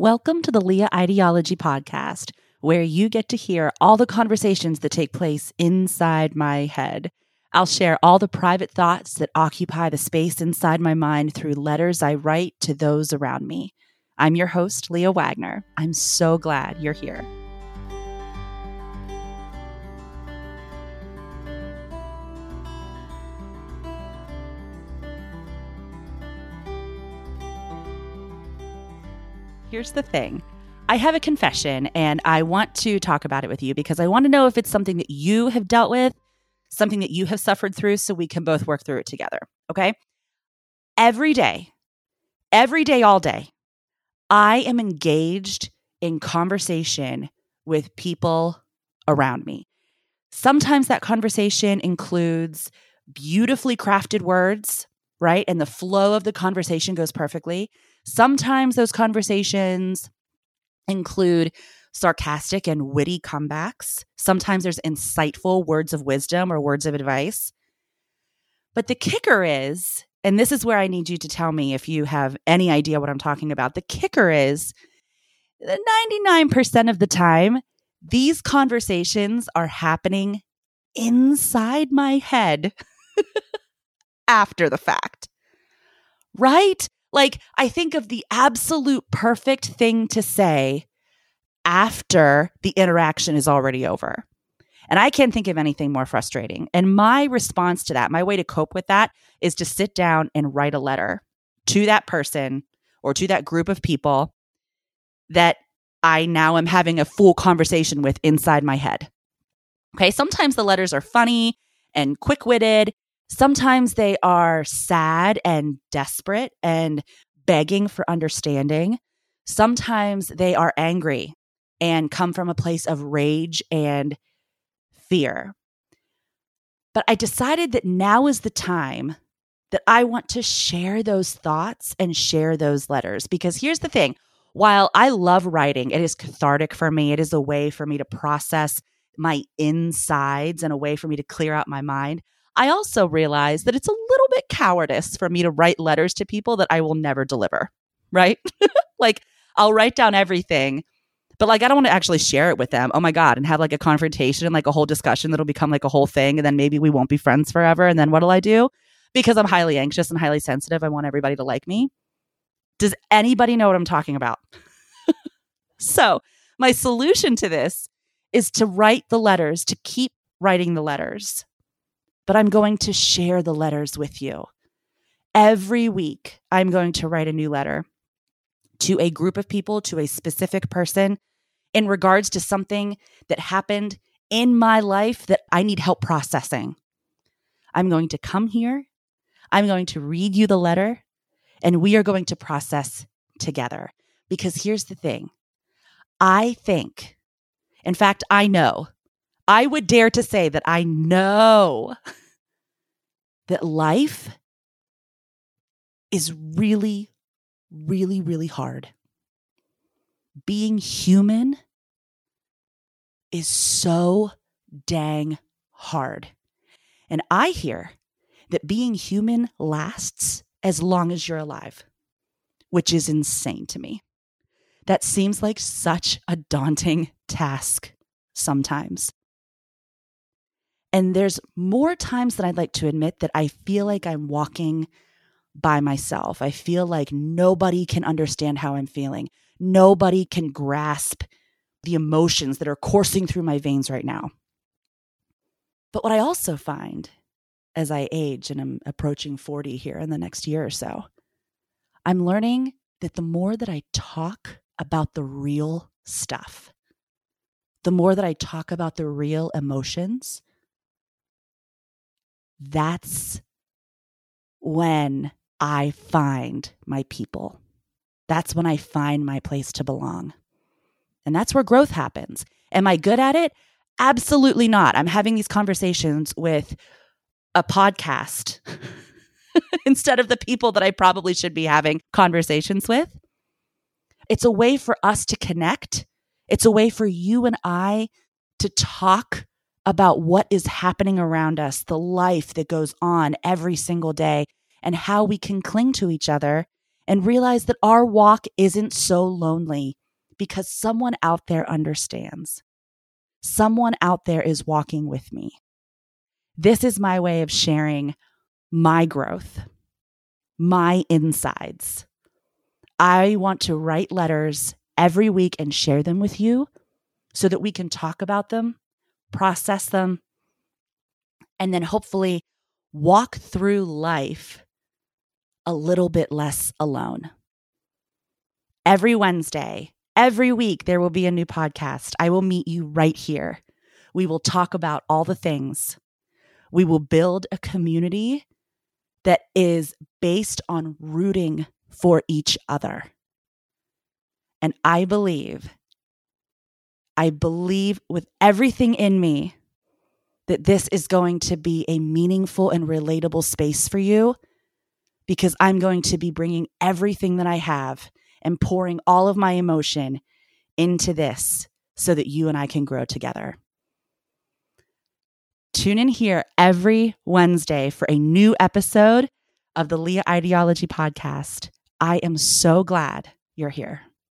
Welcome to the Leah Ideology Podcast, where you get to hear all the conversations that take place inside my head. I'll share all the private thoughts that occupy the space inside my mind through letters I write to those around me. I'm your host, Leah Wagner. I'm so glad you're here. Here's the thing. I have a confession and I want to talk about it with you because I want to know if it's something that you have dealt with, something that you have suffered through, so we can both work through it together. Okay. Every day, every day, all day, I am engaged in conversation with people around me. Sometimes that conversation includes beautifully crafted words, right? And the flow of the conversation goes perfectly. Sometimes those conversations include sarcastic and witty comebacks. Sometimes there's insightful words of wisdom or words of advice. But the kicker is, and this is where I need you to tell me if you have any idea what I'm talking about. The kicker is that 99% of the time, these conversations are happening inside my head after the fact. Right? Like, I think of the absolute perfect thing to say after the interaction is already over. And I can't think of anything more frustrating. And my response to that, my way to cope with that is to sit down and write a letter to that person or to that group of people that I now am having a full conversation with inside my head. Okay, sometimes the letters are funny and quick witted, Sometimes they are sad and desperate and begging for understanding. Sometimes they are angry and come from a place of rage and fear. But I decided that now is the time that I want to share those thoughts and share those letters. Because here's the thing while I love writing, it is cathartic for me, it is a way for me to process my insides and a way for me to clear out my mind. I also realize that it's a little bit cowardice for me to write letters to people that I will never deliver, right? like I'll write down everything, but like I don't want to actually share it with them. Oh my God, and have like a confrontation and like a whole discussion that'll become like a whole thing. And then maybe we won't be friends forever. And then what'll I do? Because I'm highly anxious and highly sensitive. I want everybody to like me. Does anybody know what I'm talking about? so, my solution to this is to write the letters, to keep writing the letters but I'm going to share the letters with you. Every week, I'm going to write a new letter to a group of people, to a specific person in regards to something that happened in my life that I need help processing. I'm going to come here. I'm going to read you the letter and we are going to process together. Because here's the thing I think, in fact, I know, I would dare to say that I know that life is really, really, really hard. Being human is so dang hard. And I hear that being human lasts as long as you're alive, which is insane to me. That seems like such a daunting task sometimes. And there's more times than I'd like to admit that I feel like I'm walking by myself. I feel like nobody can understand how I'm feeling. Nobody can grasp the emotions that are coursing through my veins right now. But what I also find as I age and I'm approaching 40 here in the next year or so, I'm learning that the more that I talk about the real stuff, the more that I talk about the real emotions, that's when I find my people. That's when I find my place to belong. And that's where growth happens. Am I good at it? Absolutely not. I'm having these conversations with a podcast instead of the people that I probably should be having conversations with. It's a way for us to connect. It's a way for you and I to talk about what is happening around us, the life that goes on every single day, and how we can cling to each other and realize that our walk isn't so lonely because someone out there understands. Someone out there is walking with me. This is my way of sharing my growth, my insides. I want to write letters every week and share them with you so that we can talk about them, process them, and then hopefully walk through life a little bit less alone. Every Wednesday, every week, there will be a new podcast. I will meet you right here. We will talk about all the things. We will build a community that is based on rooting for each other. And I believe, I believe with everything in me that this is going to be a meaningful and relatable space for you because I'm going to be bringing everything that I have and pouring all of my emotion into this so that you and I can grow together. Tune in here every Wednesday for a new episode of the Leah Ideology Podcast. I am so glad you're here.